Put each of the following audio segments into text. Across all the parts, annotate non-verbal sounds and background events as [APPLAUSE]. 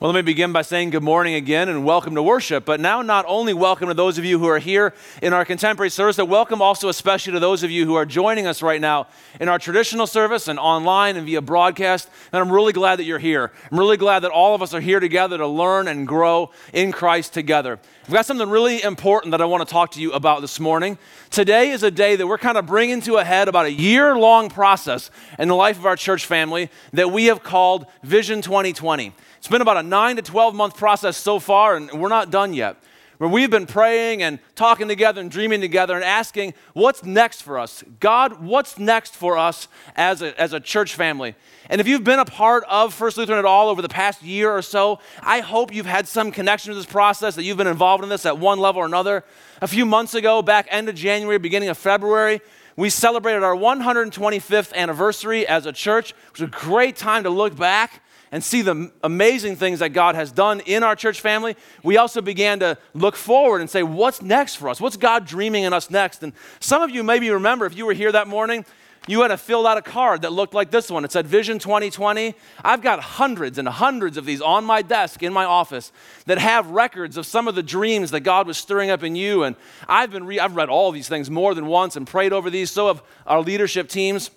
Well, let me begin by saying good morning again and welcome to worship. But now, not only welcome to those of you who are here in our contemporary service, but welcome also especially to those of you who are joining us right now in our traditional service and online and via broadcast. And I'm really glad that you're here. I'm really glad that all of us are here together to learn and grow in Christ together. I've got something really important that I want to talk to you about this morning. Today is a day that we're kind of bringing to a head about a year long process in the life of our church family that we have called Vision 2020. It's been about a nine to 12 month process so far, and we're not done yet. Where we've been praying and talking together and dreaming together and asking, what's next for us? God, what's next for us as a, as a church family? And if you've been a part of First Lutheran at all over the past year or so, I hope you've had some connection to this process, that you've been involved in this at one level or another. A few months ago, back end of January, beginning of February, we celebrated our 125th anniversary as a church. It was a great time to look back and see the amazing things that God has done in our church family, we also began to look forward and say, what's next for us? What's God dreaming in us next? And some of you maybe remember, if you were here that morning, you had to fill out a card that looked like this one. It said Vision 2020. I've got hundreds and hundreds of these on my desk in my office that have records of some of the dreams that God was stirring up in you. And I've been re- I've read all these things more than once and prayed over these. So have our leadership teams.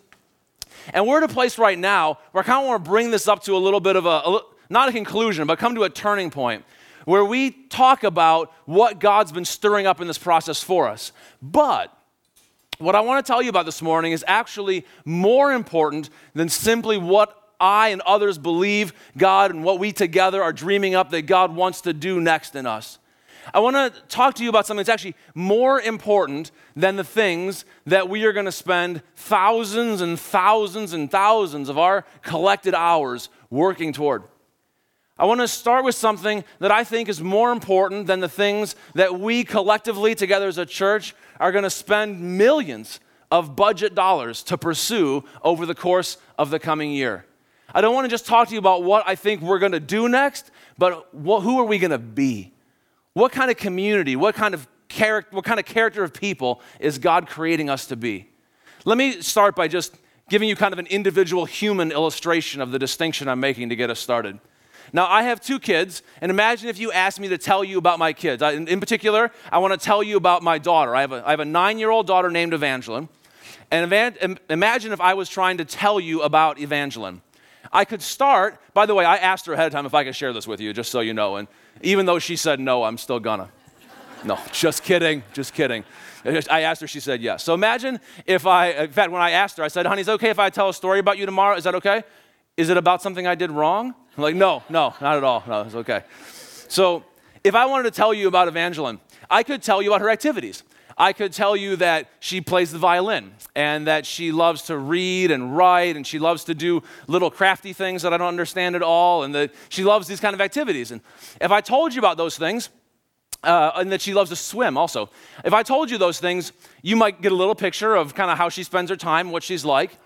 And we're at a place right now where I kind of want to bring this up to a little bit of a, a, not a conclusion, but come to a turning point where we talk about what God's been stirring up in this process for us. But what I want to tell you about this morning is actually more important than simply what I and others believe God and what we together are dreaming up that God wants to do next in us. I want to talk to you about something that's actually more important than the things that we are going to spend thousands and thousands and thousands of our collected hours working toward. I want to start with something that I think is more important than the things that we collectively, together as a church, are going to spend millions of budget dollars to pursue over the course of the coming year. I don't want to just talk to you about what I think we're going to do next, but what, who are we going to be? What kind of community, what kind of character, what kind of character of people is God creating us to be? Let me start by just giving you kind of an individual human illustration of the distinction I'm making to get us started. Now, I have two kids, and imagine if you asked me to tell you about my kids. I, in particular, I want to tell you about my daughter. I have a, I have a nine year old daughter named Evangeline. And Evan, imagine if I was trying to tell you about Evangeline. I could start, by the way, I asked her ahead of time if I could share this with you, just so you know. And even though she said no, I'm still gonna. No, just kidding, just kidding. I asked her, she said yes. So imagine if I, in fact, when I asked her, I said, honey, is it okay if I tell a story about you tomorrow? Is that okay? Is it about something I did wrong? I'm like, no, no, not at all. No, it's okay. So if I wanted to tell you about Evangeline, I could tell you about her activities. I could tell you that she plays the violin and that she loves to read and write and she loves to do little crafty things that I don't understand at all and that she loves these kind of activities. And if I told you about those things, uh, and that she loves to swim also. If I told you those things, you might get a little picture of kind of how she spends her time, what she's like.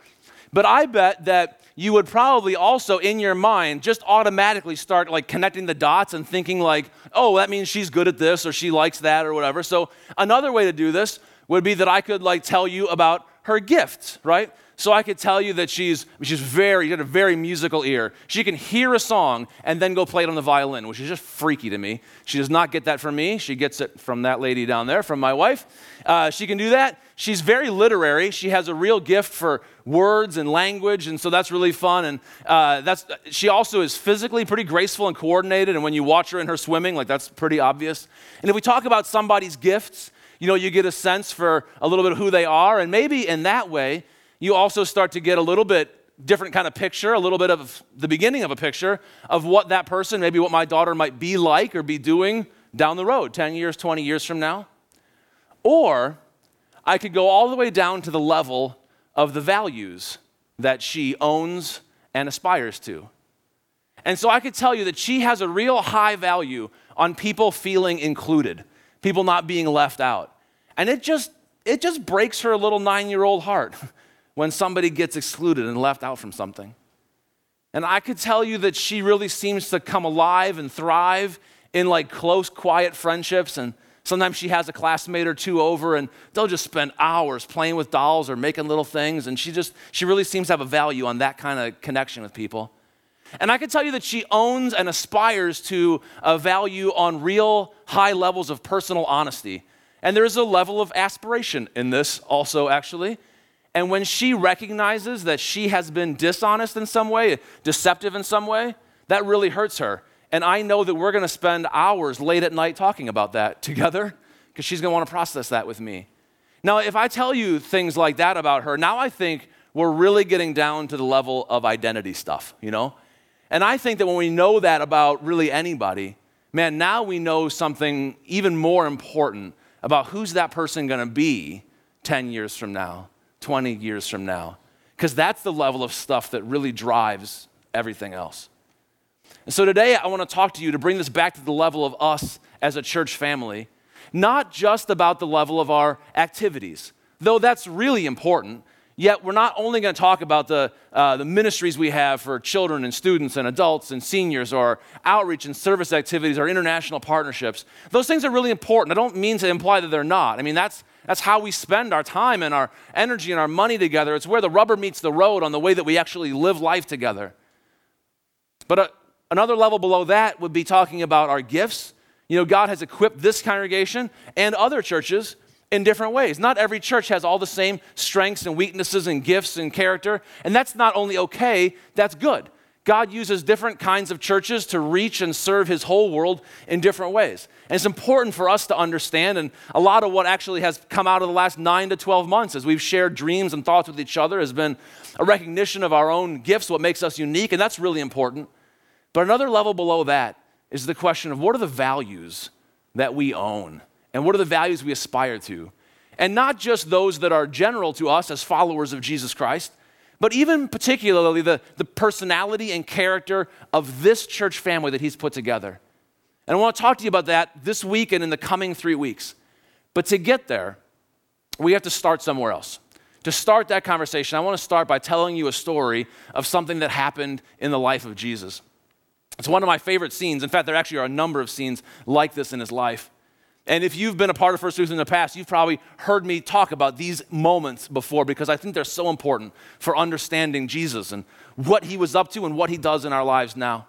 But I bet that you would probably also in your mind just automatically start like connecting the dots and thinking like, oh, that means she's good at this or she likes that or whatever. So another way to do this would be that I could like tell you about her gifts, right? So I could tell you that she's, she's very, got a very musical ear. She can hear a song and then go play it on the violin, which is just freaky to me. She does not get that from me. She gets it from that lady down there, from my wife. Uh, she can do that. She's very literary. She has a real gift for words and language, and so that's really fun. And uh, that's she also is physically pretty graceful and coordinated. And when you watch her in her swimming, like that's pretty obvious. And if we talk about somebody's gifts, you know, you get a sense for a little bit of who they are, and maybe in that way, you also start to get a little bit different kind of picture, a little bit of the beginning of a picture of what that person, maybe what my daughter might be like or be doing down the road, 10 years, 20 years from now. Or I could go all the way down to the level of the values that she owns and aspires to. And so I could tell you that she has a real high value on people feeling included, people not being left out. And it just it just breaks her little 9-year-old heart [LAUGHS] when somebody gets excluded and left out from something. And I could tell you that she really seems to come alive and thrive in like close, quiet friendships. And sometimes she has a classmate or two over and they'll just spend hours playing with dolls or making little things. And she just, she really seems to have a value on that kind of connection with people. And I can tell you that she owns and aspires to a value on real high levels of personal honesty. And there's a level of aspiration in this also, actually. And when she recognizes that she has been dishonest in some way, deceptive in some way, that really hurts her. And I know that we're going to spend hours late at night talking about that [LAUGHS] together because she's going to want to process that with me. Now, if I tell you things like that about her, now I think we're really getting down to the level of identity stuff, you know? And I think that when we know that about really anybody, man, now we know something even more important about who's that person going to be 10 years from now, 20 years from now. Because that's the level of stuff that really drives everything else. And so today I want to talk to you to bring this back to the level of us as a church family, not just about the level of our activities, though that's really important. Yet, we're not only going to talk about the, uh, the ministries we have for children and students and adults and seniors, or outreach and service activities, or international partnerships. Those things are really important. I don't mean to imply that they're not. I mean, that's, that's how we spend our time and our energy and our money together. It's where the rubber meets the road on the way that we actually live life together. But uh, another level below that would be talking about our gifts. You know, God has equipped this congregation and other churches in different ways. Not every church has all the same strengths and weaknesses and gifts and character, and that's not only okay, that's good. God uses different kinds of churches to reach and serve his whole world in different ways. And it's important for us to understand, and a lot of what actually has come out of the last nine to 12 months as we've shared dreams and thoughts with each other has been a recognition of our own gifts, what makes us unique, and that's really important. But another level below that is the question of what are the values that we own? And what are the values we aspire to. And not just those that are general to us as followers of Jesus Christ, but even particularly the, the personality and character of this church family that he's put together. And I want to talk to you about that this week and in the coming three weeks. But to get there, we have to start somewhere else. To start that conversation, I want to start by telling you a story of something that happened in the life of Jesus. It's one of my favorite scenes. In fact, there actually are a number of scenes like this in his life. And if you've been a part of First Lutheran in the past, you've probably heard me talk about these moments before because I think they're so important for understanding Jesus and what he was up to and what he does in our lives now.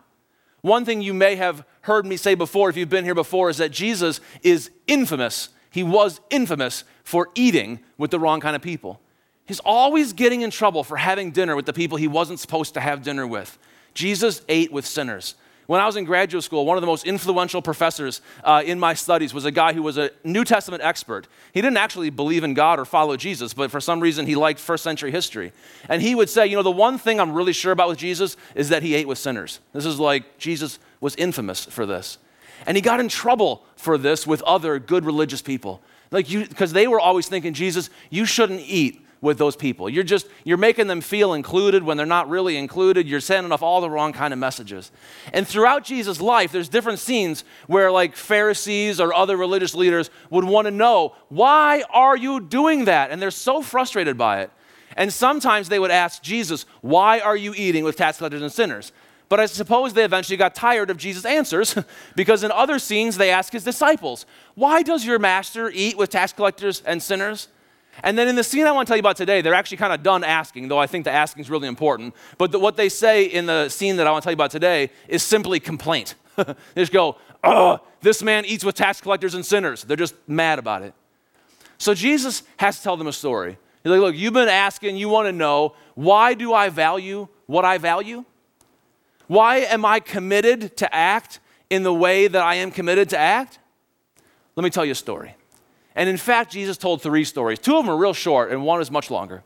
One thing you may have heard me say before, if you've been here before, is that Jesus is infamous. He was infamous for eating with the wrong kind of people. He's always getting in trouble for having dinner with the people he wasn't supposed to have dinner with. Jesus ate with sinners. When I was in graduate school, one of the most influential professors uh, in my studies was a guy who was a New Testament expert. He didn't actually believe in God or follow Jesus, but for some reason he liked first century history. And he would say, you know, the one thing I'm really sure about with Jesus is that he ate with sinners. This is like Jesus was infamous for this. And he got in trouble for this with other good religious people. Like you, because they were always thinking, Jesus, you shouldn't eat with those people. You're just you're making them feel included when they're not really included. You're sending off all the wrong kind of messages. And throughout Jesus' life, there's different scenes where like Pharisees or other religious leaders would want to know, "Why are you doing that?" And they're so frustrated by it. And sometimes they would ask Jesus, "Why are you eating with tax collectors and sinners?" But I suppose they eventually got tired of Jesus' answers [LAUGHS] because in other scenes they ask his disciples, Why does your master eat with tax collectors and sinners? And then in the scene I want to tell you about today, they're actually kind of done asking, though I think the asking is really important. But the, what they say in the scene that I want to tell you about today is simply complaint. [LAUGHS] they just go, oh, this man eats with tax collectors and sinners. They're just mad about it. So Jesus has to tell them a story. He's like, look, you've been asking, you want to know, why do I value what I value? Why am I committed to act in the way that I am committed to act? Let me tell you a story. And in fact, Jesus told three stories. Two of them are real short, and one is much longer.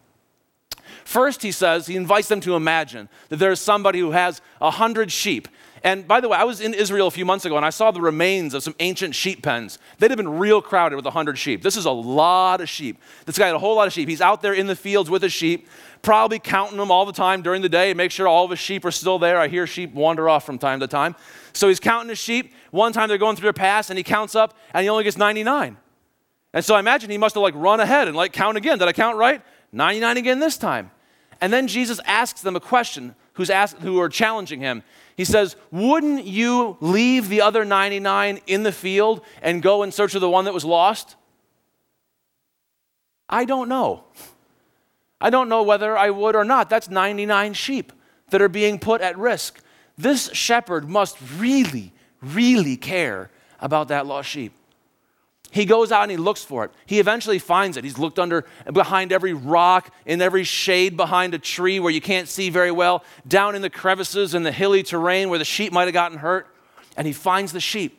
First, he says, he invites them to imagine that there's somebody who has a hundred sheep. And by the way, I was in Israel a few months ago and I saw the remains of some ancient sheep pens. They'd have been real crowded with a hundred sheep. This is a lot of sheep. This guy had a whole lot of sheep. He's out there in the fields with his sheep, probably counting them all the time during the day, make sure all of his sheep are still there. I hear sheep wander off from time to time. So he's counting his sheep. One time they're going through a pass and he counts up and he only gets 99. And so I imagine he must have like run ahead and like count again. Did I count right? 99 again this time. And then Jesus asks them a question who's asked, who are challenging him. He says, Wouldn't you leave the other 99 in the field and go in search of the one that was lost? I don't know. I don't know whether I would or not. That's 99 sheep that are being put at risk. this shepherd must really, really care about that lost sheep. He goes out and he looks for it. He eventually finds it. He's looked under behind every rock, in every shade behind a tree where you can't see very well, down in the crevices in the hilly terrain where the sheep might have gotten hurt, and he finds the sheep.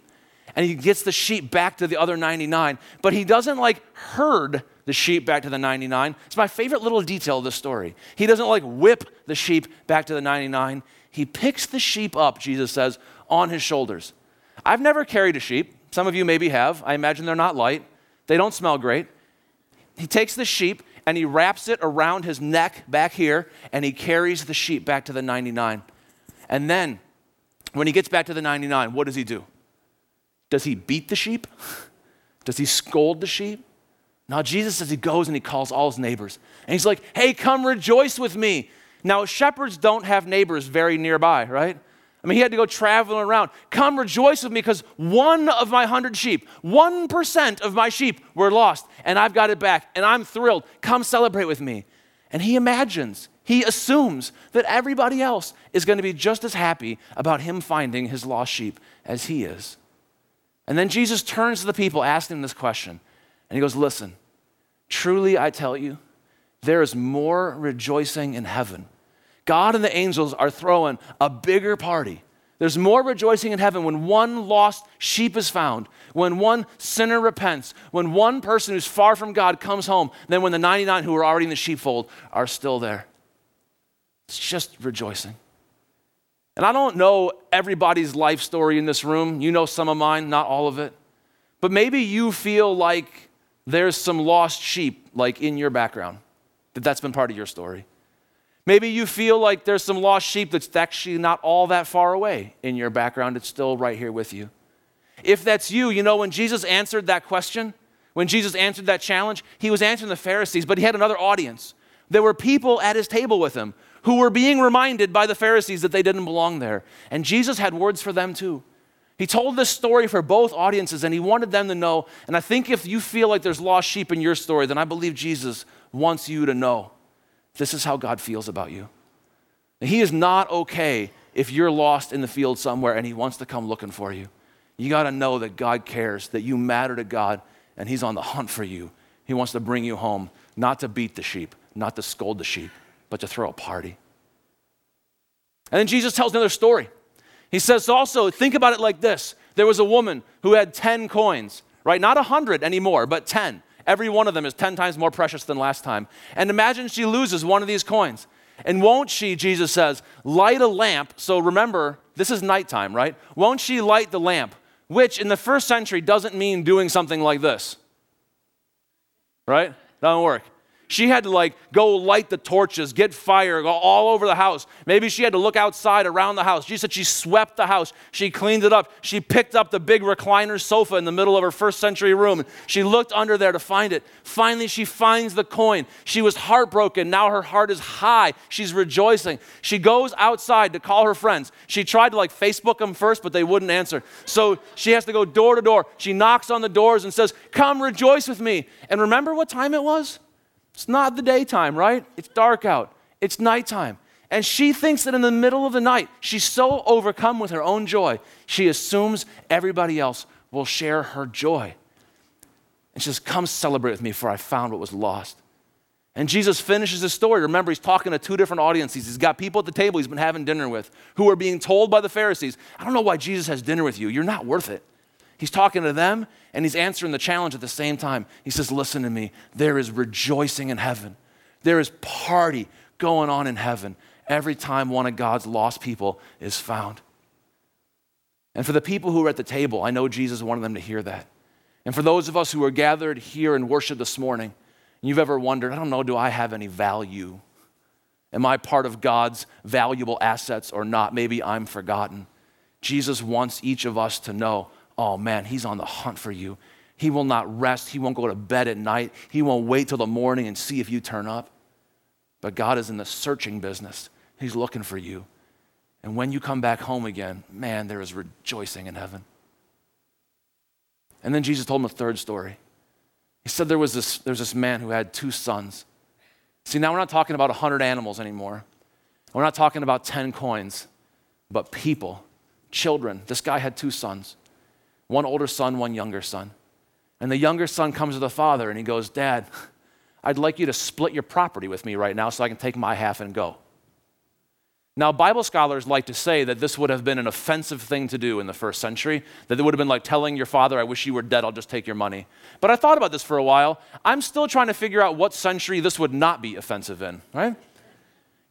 And he gets the sheep back to the other 99, but he doesn't like herd the sheep back to the 99. It's my favorite little detail of the story. He doesn't like whip the sheep back to the 99. He picks the sheep up, Jesus says, on his shoulders. I've never carried a sheep. Some of you maybe have. I imagine they're not light, they don't smell great. He takes the sheep and he wraps it around his neck back here and he carries the sheep back to the 99. And then when he gets back to the 99, what does he do? Does he beat the sheep? [LAUGHS] Does he scold the sheep? Now, Jesus says he goes and he calls all his neighbors. And he's like, hey, come rejoice with me. Now, shepherds don't have neighbors very nearby, right? I mean, he had to go traveling around. Come rejoice with me because one of my hundred sheep, 1% of my sheep were lost, and I've got it back, and I'm thrilled. Come celebrate with me. And he imagines, he assumes that everybody else is going to be just as happy about him finding his lost sheep as he is. And then Jesus turns to the people, asking this question, and he goes, Listen, truly I tell you, there is more rejoicing in heaven God and the angels are throwing a bigger party. There's more rejoicing in heaven when one lost sheep is found, when one sinner repents, when one person who's far from God comes home, than when the 99 who are already in the sheepfold are still there. It's just rejoicing. And I don't know everybody's life story in this room. You know some of mine, not all of it. But maybe you feel like there's some lost sheep like in your background, that that's been part of your story. Maybe you feel like there's some lost sheep that's actually not all that far away in your background, it's still right here with you. If that's you, you know, when Jesus answered that question, when Jesus answered that challenge, he was answering the Pharisees, but he had another audience. There were people at his table with him who were being reminded by the Pharisees that they didn't belong there. And Jesus had words for them too. He told this story for both audiences and he wanted them to know. And I think if you feel like there's lost sheep in your story, then I believe Jesus wants you to know this is how God feels about you. He is not okay if you're lost in the field somewhere and He wants to come looking for you. You got to know that God cares, that you matter to God, and He's on the hunt for you. He wants to bring you home, not to beat the sheep, not to scold the sheep, but to throw a party. And then Jesus tells another story. He says also, think about it like this there was a woman who had 10 coins, right? Not 100 anymore, but 10. Every one of them is 10 times more precious than last time. And imagine she loses one of these coins. And won't she, Jesus says, light a lamp? So remember, this is nighttime, right? Won't she light the lamp? Which in the first century doesn't mean doing something like this, right? Doesn't work. She had to like go light the torches, get fire, go all over the house. Maybe she had to look outside around the house. She said she swept the house. She cleaned it up. She picked up the big recliner sofa in the middle of her first century room. She looked under there to find it. Finally, she finds the coin. She was heartbroken. Now her heart is high. She's rejoicing. She goes outside to call her friends. She tried to like Facebook them first, but they wouldn't answer. So she has to go door to door. She knocks on the doors and says, Come rejoice with me. And remember what time it was? It's not the daytime, right? It's dark out. It's nighttime. And she thinks that in the middle of the night, she's so overcome with her own joy, she assumes everybody else will share her joy. And she says, Come celebrate with me, for I found what was lost. And Jesus finishes his story. Remember, he's talking to two different audiences. He's got people at the table he's been having dinner with who are being told by the Pharisees, I don't know why Jesus has dinner with you. You're not worth it. He's talking to them and he's answering the challenge at the same time. He says, Listen to me. There is rejoicing in heaven, there is party going on in heaven every time one of God's lost people is found. And for the people who are at the table, I know Jesus wanted them to hear that. And for those of us who are gathered here in worship this morning, and you've ever wondered, I don't know, do I have any value? Am I part of God's valuable assets or not? Maybe I'm forgotten. Jesus wants each of us to know oh man, he's on the hunt for you. He will not rest. He won't go to bed at night. He won't wait till the morning and see if you turn up. But God is in the searching business. He's looking for you. And when you come back home again, man, there is rejoicing in heaven. And then Jesus told him a third story. He said there was this, there was this man who had two sons. See, now we're not talking about 100 animals anymore. We're not talking about 10 coins. but people, children. This guy had two sons one older son, one younger son. And the younger son comes to the father and he goes, Dad, I'd like you to split your property with me right now so I can take my half and go. Now, Bible scholars like to say that this would have been an offensive thing to do in the first century, that it would have been like telling your father, I wish you were dead, I'll just take your money. But I thought about this for a while. I'm still trying to figure out what century this would not be offensive in, right?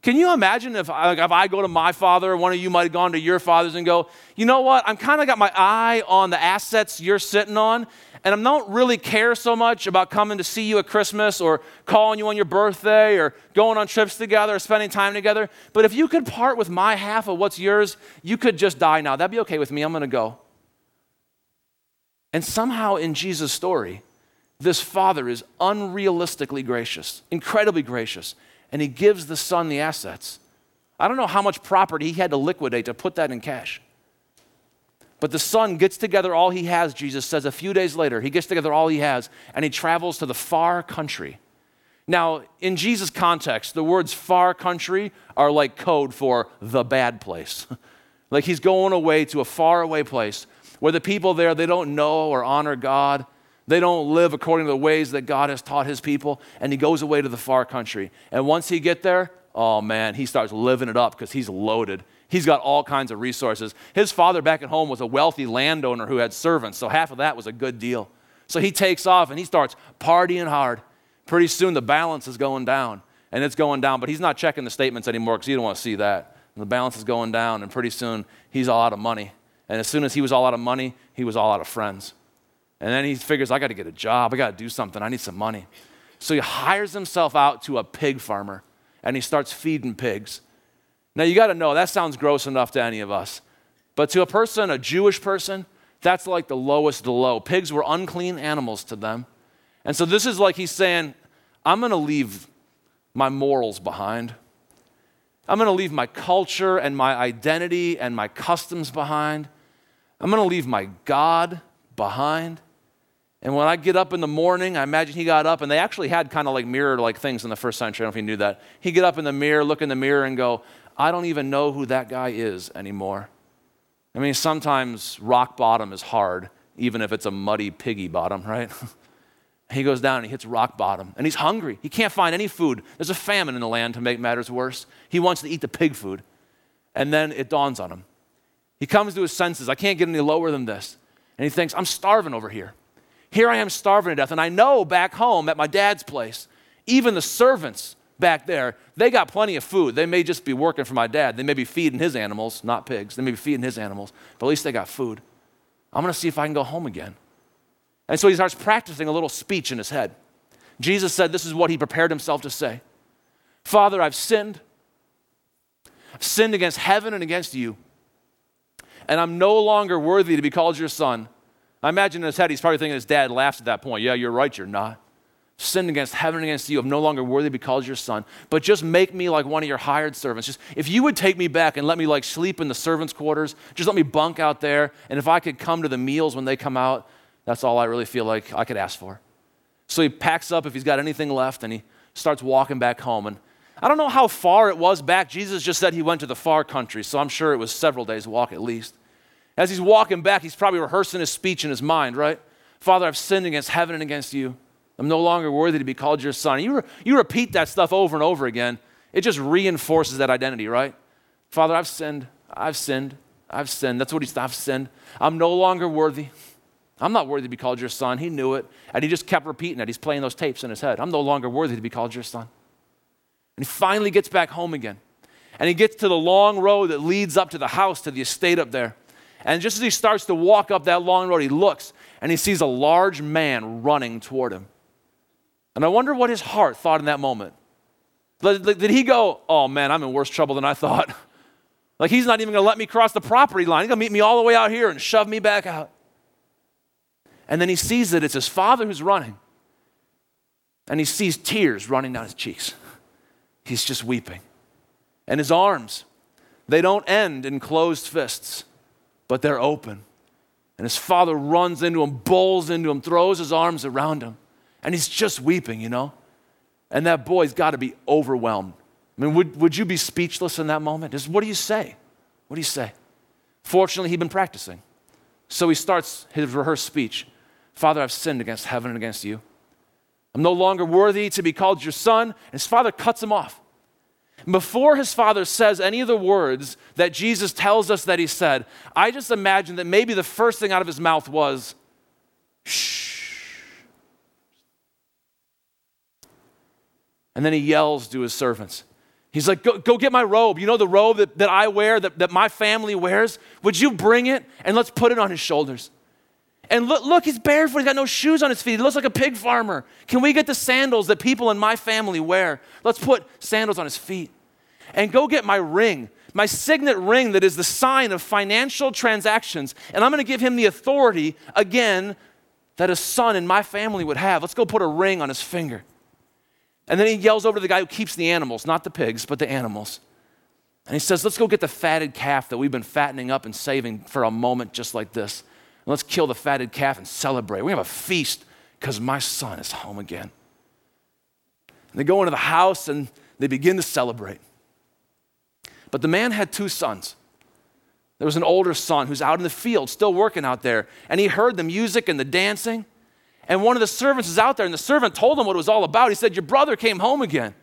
Can you imagine if, like, if I go to my father, one of you might have gone to your father's and go, you know what, I'm kind of got my eye on the assets you're sitting on, and I don't really care so much about coming to see you at Christmas or calling you on your birthday or going on trips together or spending time together. But if you could part with my half of what's yours, you could just die now. That'd be okay with me. I'm going to go. And somehow in Jesus' story, this father is unrealistically gracious, incredibly gracious and he gives the son the assets. I don't know how much property he had to liquidate to put that in cash. But the son gets together all he has, Jesus says, a few days later. He gets together all he has and he travels to the far country. Now, in Jesus' context, the words far country are like code for the bad place. [LAUGHS] like he's going away to a far away place where the people there, they don't know or honor God. They don't live according to the ways that God has taught his people, and he goes away to the far country. And once he get there, oh man, he starts living it up because he's loaded. He's got all kinds of resources. His father back at home was a wealthy landowner who had servants, so half of that was a good deal. So he takes off and he starts partying hard. Pretty soon the balance is going down, and it's going down, but he's not checking the statements anymore because he don't want to see that. And the balance is going down, and pretty soon he's all out of money. And as soon as he was all out of money, he was all out of friends. And then he figures, I got to get a job. I got to do something. I need some money. So he hires himself out to a pig farmer and he starts feeding pigs. Now you got to know that sounds gross enough to any of us. But to a person, a Jewish person, that's like the lowest of the low. Pigs were unclean animals to them. And so this is like he's saying, I'm going to leave my morals behind. I'm going to leave my culture and my identity and my customs behind. I'm going to leave my God behind. And when I get up in the morning, I imagine he got up, and they actually had kind of like mirror like things in the first century. I don't know if you knew that. He'd get up in the mirror, look in the mirror, and go, I don't even know who that guy is anymore. I mean, sometimes rock bottom is hard, even if it's a muddy piggy bottom, right? [LAUGHS] he goes down and he hits rock bottom, and he's hungry. He can't find any food. There's a famine in the land to make matters worse. He wants to eat the pig food. And then it dawns on him. He comes to his senses. I can't get any lower than this. And he thinks, I'm starving over here. Here I am starving to death. And I know back home at my dad's place, even the servants back there, they got plenty of food. They may just be working for my dad. They may be feeding his animals, not pigs. They may be feeding his animals, but at least they got food. I'm going to see if I can go home again. And so he starts practicing a little speech in his head. Jesus said this is what he prepared himself to say Father, I've sinned. I've sinned against heaven and against you. And I'm no longer worthy to be called your son. I imagine in his head, he's probably thinking his dad laughs at that point. Yeah, you're right, you're not. Sinned against heaven against you. I'm no longer worthy to be called your son. But just make me like one of your hired servants. Just if you would take me back and let me like sleep in the servants' quarters, just let me bunk out there. And if I could come to the meals when they come out, that's all I really feel like I could ask for. So he packs up if he's got anything left and he starts walking back home. And I don't know how far it was back. Jesus just said he went to the far country, so I'm sure it was several days' walk at least. As he's walking back, he's probably rehearsing his speech in his mind, right? Father, I've sinned against heaven and against you. I'm no longer worthy to be called your son. You, re- you repeat that stuff over and over again, it just reinforces that identity, right? Father, I've sinned. I've sinned. I've sinned. That's what he's, I've sinned. I'm no longer worthy. I'm not worthy to be called your son. He knew it. And he just kept repeating it. He's playing those tapes in his head. I'm no longer worthy to be called your son. And he finally gets back home again. And he gets to the long road that leads up to the house, to the estate up there. And just as he starts to walk up that long road, he looks and he sees a large man running toward him. And I wonder what his heart thought in that moment. Did he go, Oh man, I'm in worse trouble than I thought? [LAUGHS] Like he's not even gonna let me cross the property line. He's gonna meet me all the way out here and shove me back out. And then he sees that it's his father who's running. And he sees tears running down his cheeks. He's just weeping. And his arms, they don't end in closed fists but they're open. And his father runs into him, bowls into him, throws his arms around him, and he's just weeping, you know? And that boy's got to be overwhelmed. I mean, would, would you be speechless in that moment? Just, what do you say? What do you say? Fortunately, he'd been practicing. So he starts his rehearsed speech Father, I've sinned against heaven and against you. I'm no longer worthy to be called your son. And his father cuts him off. Before his father says any of the words that Jesus tells us that he said, I just imagine that maybe the first thing out of his mouth was, shh. And then he yells to his servants, He's like, go, go get my robe. You know the robe that, that I wear, that, that my family wears? Would you bring it and let's put it on his shoulders? And look, look, he's barefoot. He's got no shoes on his feet. He looks like a pig farmer. Can we get the sandals that people in my family wear? Let's put sandals on his feet. And go get my ring, my signet ring that is the sign of financial transactions. And I'm going to give him the authority, again, that a son in my family would have. Let's go put a ring on his finger. And then he yells over to the guy who keeps the animals, not the pigs, but the animals. And he says, Let's go get the fatted calf that we've been fattening up and saving for a moment just like this. Let's kill the fatted calf and celebrate. We have a feast because my son is home again. And they go into the house and they begin to celebrate. But the man had two sons. There was an older son who's out in the field, still working out there, and he heard the music and the dancing. And one of the servants is out there, and the servant told him what it was all about. He said, Your brother came home again.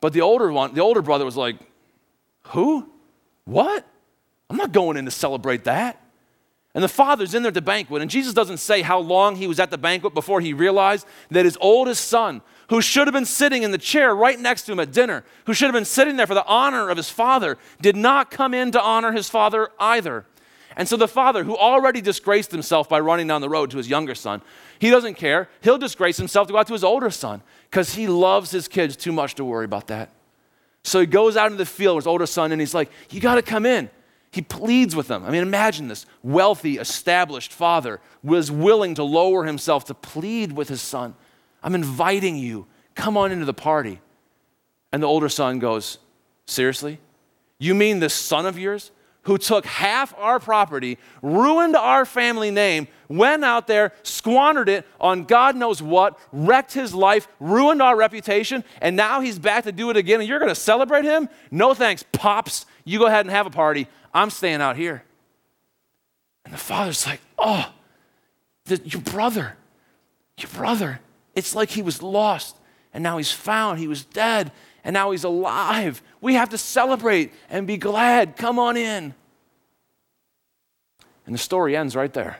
But the older one, the older brother was like, Who? What? I'm not going in to celebrate that. And the father's in there at the banquet, and Jesus doesn't say how long he was at the banquet before he realized that his oldest son, who should have been sitting in the chair right next to him at dinner, who should have been sitting there for the honor of his father, did not come in to honor his father either. And so the father, who already disgraced himself by running down the road to his younger son, he doesn't care. He'll disgrace himself to go out to his older son because he loves his kids too much to worry about that. So he goes out into the field with his older son and he's like, You got to come in. He pleads with them. I mean, imagine this wealthy, established father was willing to lower himself to plead with his son. I'm inviting you. Come on into the party. And the older son goes, Seriously? You mean this son of yours who took half our property, ruined our family name, went out there, squandered it on God knows what, wrecked his life, ruined our reputation, and now he's back to do it again, and you're going to celebrate him? No thanks, Pops. You go ahead and have a party. I'm staying out here. And the father's like, Oh, the, your brother, your brother. It's like he was lost, and now he's found. He was dead, and now he's alive. We have to celebrate and be glad. Come on in. And the story ends right there.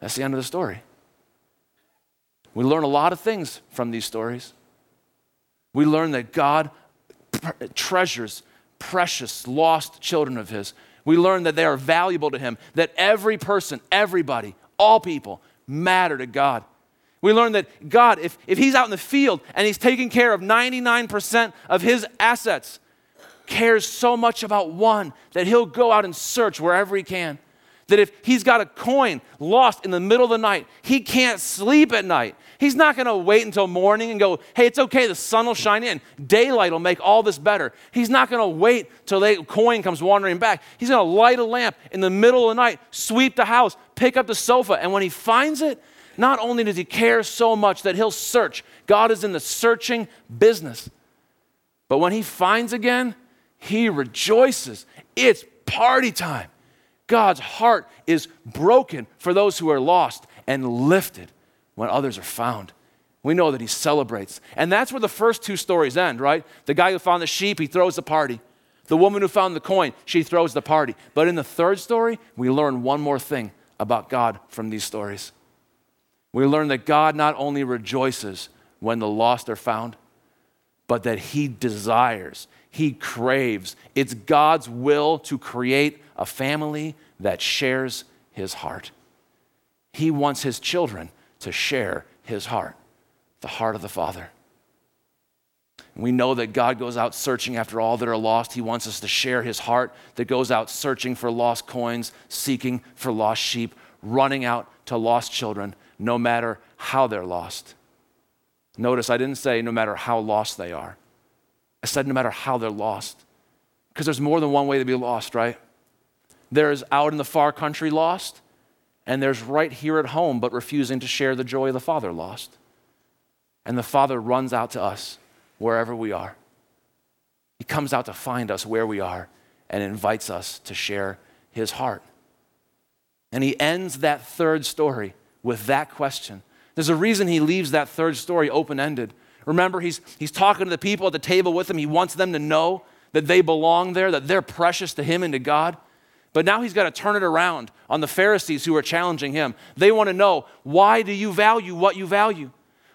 That's the end of the story. We learn a lot of things from these stories. We learn that God treasures precious, lost children of His. We learn that they are valuable to Him, that every person, everybody, all people matter to God. We learn that God, if, if He's out in the field and He's taking care of 99% of His assets, cares so much about one that He'll go out and search wherever He can. That if He's got a coin lost in the middle of the night, He can't sleep at night. He's not going to wait until morning and go, hey, it's okay, the sun will shine in. Daylight will make all this better. He's not going to wait till the coin comes wandering back. He's going to light a lamp in the middle of the night, sweep the house, pick up the sofa, and when he finds it, not only does he care so much that he'll search, God is in the searching business. But when he finds again, he rejoices. It's party time. God's heart is broken for those who are lost and lifted when others are found. We know that he celebrates. And that's where the first two stories end, right? The guy who found the sheep, he throws the party. The woman who found the coin, she throws the party. But in the third story, we learn one more thing about God from these stories. We learn that God not only rejoices when the lost are found, but that He desires, He craves. It's God's will to create a family that shares His heart. He wants His children to share His heart, the heart of the Father. We know that God goes out searching after all that are lost. He wants us to share His heart that goes out searching for lost coins, seeking for lost sheep, running out to lost children no matter how they're lost. Notice I didn't say no matter how lost they are. I said no matter how they're lost. Because there's more than one way to be lost, right? There's out in the far country lost, and there's right here at home but refusing to share the joy of the Father lost. And the Father runs out to us wherever we are. He comes out to find us where we are, and invites us to share his heart. And he ends that third story with that question. There's a reason he leaves that third story open ended. Remember, he's, he's talking to the people at the table with him. He wants them to know that they belong there, that they're precious to him and to God. But now he's got to turn it around on the Pharisees who are challenging him. They want to know why do you value what you value?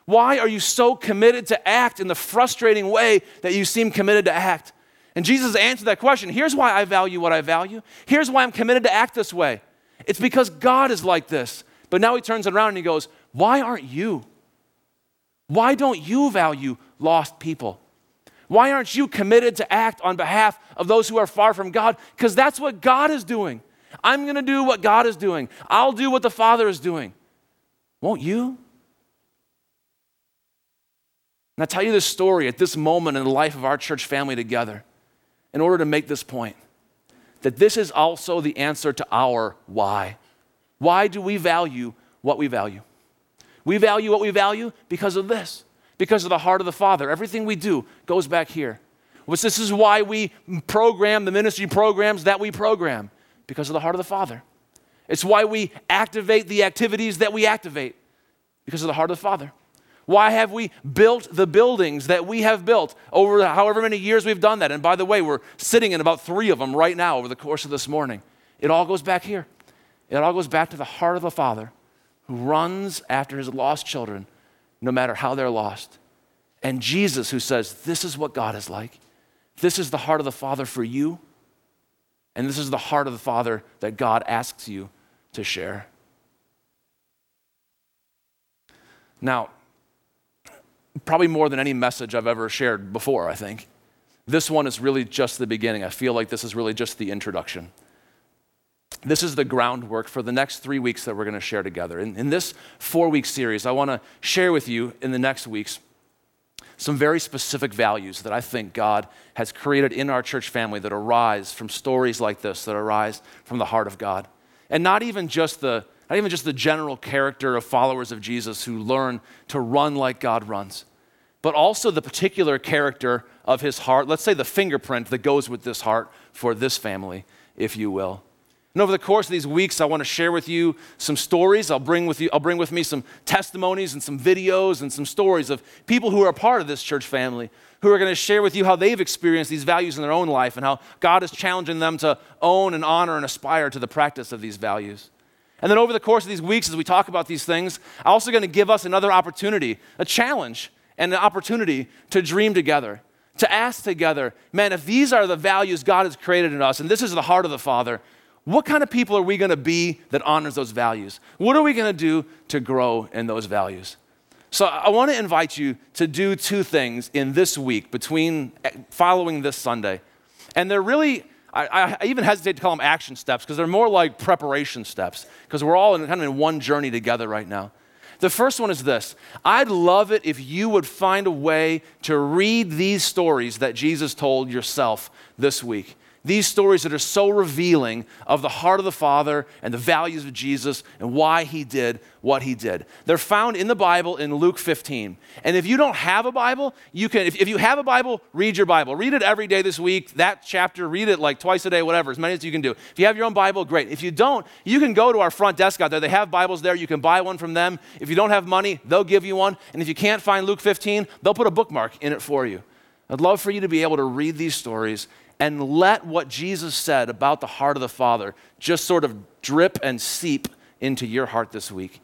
Why are you so committed to act in the frustrating way that you seem committed to act? And Jesus answered that question. Here's why I value what I value. Here's why I'm committed to act this way. It's because God is like this. But now he turns it around and he goes, Why aren't you? Why don't you value lost people? Why aren't you committed to act on behalf of those who are far from God? Because that's what God is doing. I'm going to do what God is doing. I'll do what the Father is doing. Won't you? And I tell you this story at this moment in the life of our church family together in order to make this point that this is also the answer to our why. Why do we value what we value? We value what we value because of this, because of the heart of the Father. Everything we do goes back here. Which this is why we program the ministry programs that we program, because of the heart of the Father. It's why we activate the activities that we activate, because of the heart of the Father. Why have we built the buildings that we have built over however many years we've done that? And by the way, we're sitting in about three of them right now over the course of this morning. It all goes back here. It all goes back to the heart of the Father who runs after his lost children, no matter how they're lost. And Jesus, who says, This is what God is like. This is the heart of the Father for you. And this is the heart of the Father that God asks you to share. Now, probably more than any message I've ever shared before, I think. This one is really just the beginning. I feel like this is really just the introduction. This is the groundwork for the next three weeks that we're going to share together. In, in this four week series, I want to share with you in the next weeks some very specific values that I think God has created in our church family that arise from stories like this, that arise from the heart of God. And not even just the, not even just the general character of followers of Jesus who learn to run like God runs, but also the particular character of his heart. Let's say the fingerprint that goes with this heart for this family, if you will. And over the course of these weeks, I want to share with you some stories. I'll bring with, you, I'll bring with me some testimonies and some videos and some stories of people who are a part of this church family who are going to share with you how they've experienced these values in their own life and how God is challenging them to own and honor and aspire to the practice of these values. And then over the course of these weeks, as we talk about these things, I'm also going to give us another opportunity, a challenge, and an opportunity to dream together, to ask together, man, if these are the values God has created in us, and this is the heart of the Father, what kind of people are we going to be that honors those values? What are we going to do to grow in those values? So I want to invite you to do two things in this week between eh, following this Sunday. And they're really, I, I even hesitate to call them action steps because they're more like preparation steps because we're all in, kind of in one journey together right now. The first one is this I'd love it if you would find a way to read these stories that Jesus told yourself this week these stories that are so revealing of the heart of the Father and the values of Jesus and why he did what he did. They're found in the Bible in Luke 15. And if you don't have a Bible, you can, if, if you have a Bible, read your Bible. Read it every day this week, that chapter, read it like twice a day, whatever, as many as you can do. If you have your own Bible, great. If you don't, you can go to our front desk out there. They have Bibles there. You can buy one from them. If you don't have money, they'll give you one. And if you can't find Luke 15, they'll put a bookmark in it for you. I'd love for you to be able to read these stories and let what Jesus said about the heart of the Father just sort of drip and seep into your heart this week.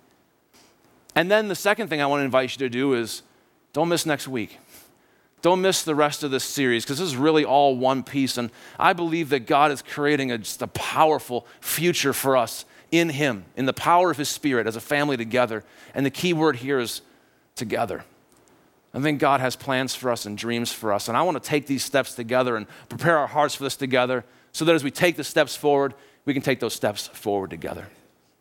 And then the second thing I want to invite you to do is don't miss next week. Don't miss the rest of this series because this is really all one piece. And I believe that God is creating a, just a powerful future for us in Him, in the power of His Spirit as a family together. And the key word here is together. I think God has plans for us and dreams for us. And I want to take these steps together and prepare our hearts for this together so that as we take the steps forward, we can take those steps forward together.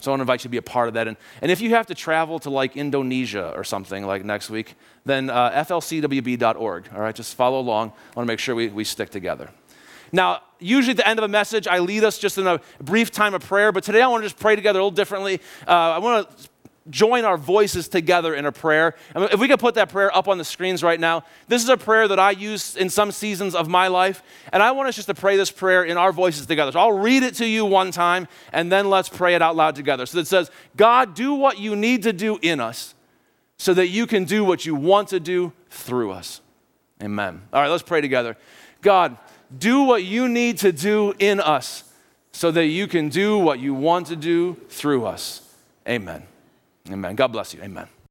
So I want to invite you to be a part of that. And, and if you have to travel to like Indonesia or something like next week, then uh, flcwb.org. All right, just follow along. I want to make sure we, we stick together. Now, usually at the end of a message, I lead us just in a brief time of prayer, but today I want to just pray together a little differently. Uh, I want to join our voices together in a prayer. if we could put that prayer up on the screens right now, this is a prayer that I use in some seasons of my life, and I want us just to pray this prayer in our voices together. So I'll read it to you one time, and then let's pray it out loud together. So it says, God, do what you need to do in us so that you can do what you want to do through us. Amen. All right, let's pray together. God, do what you need to do in us so that you can do what you want to do through us. Amen. Amen. God bless you. Amen.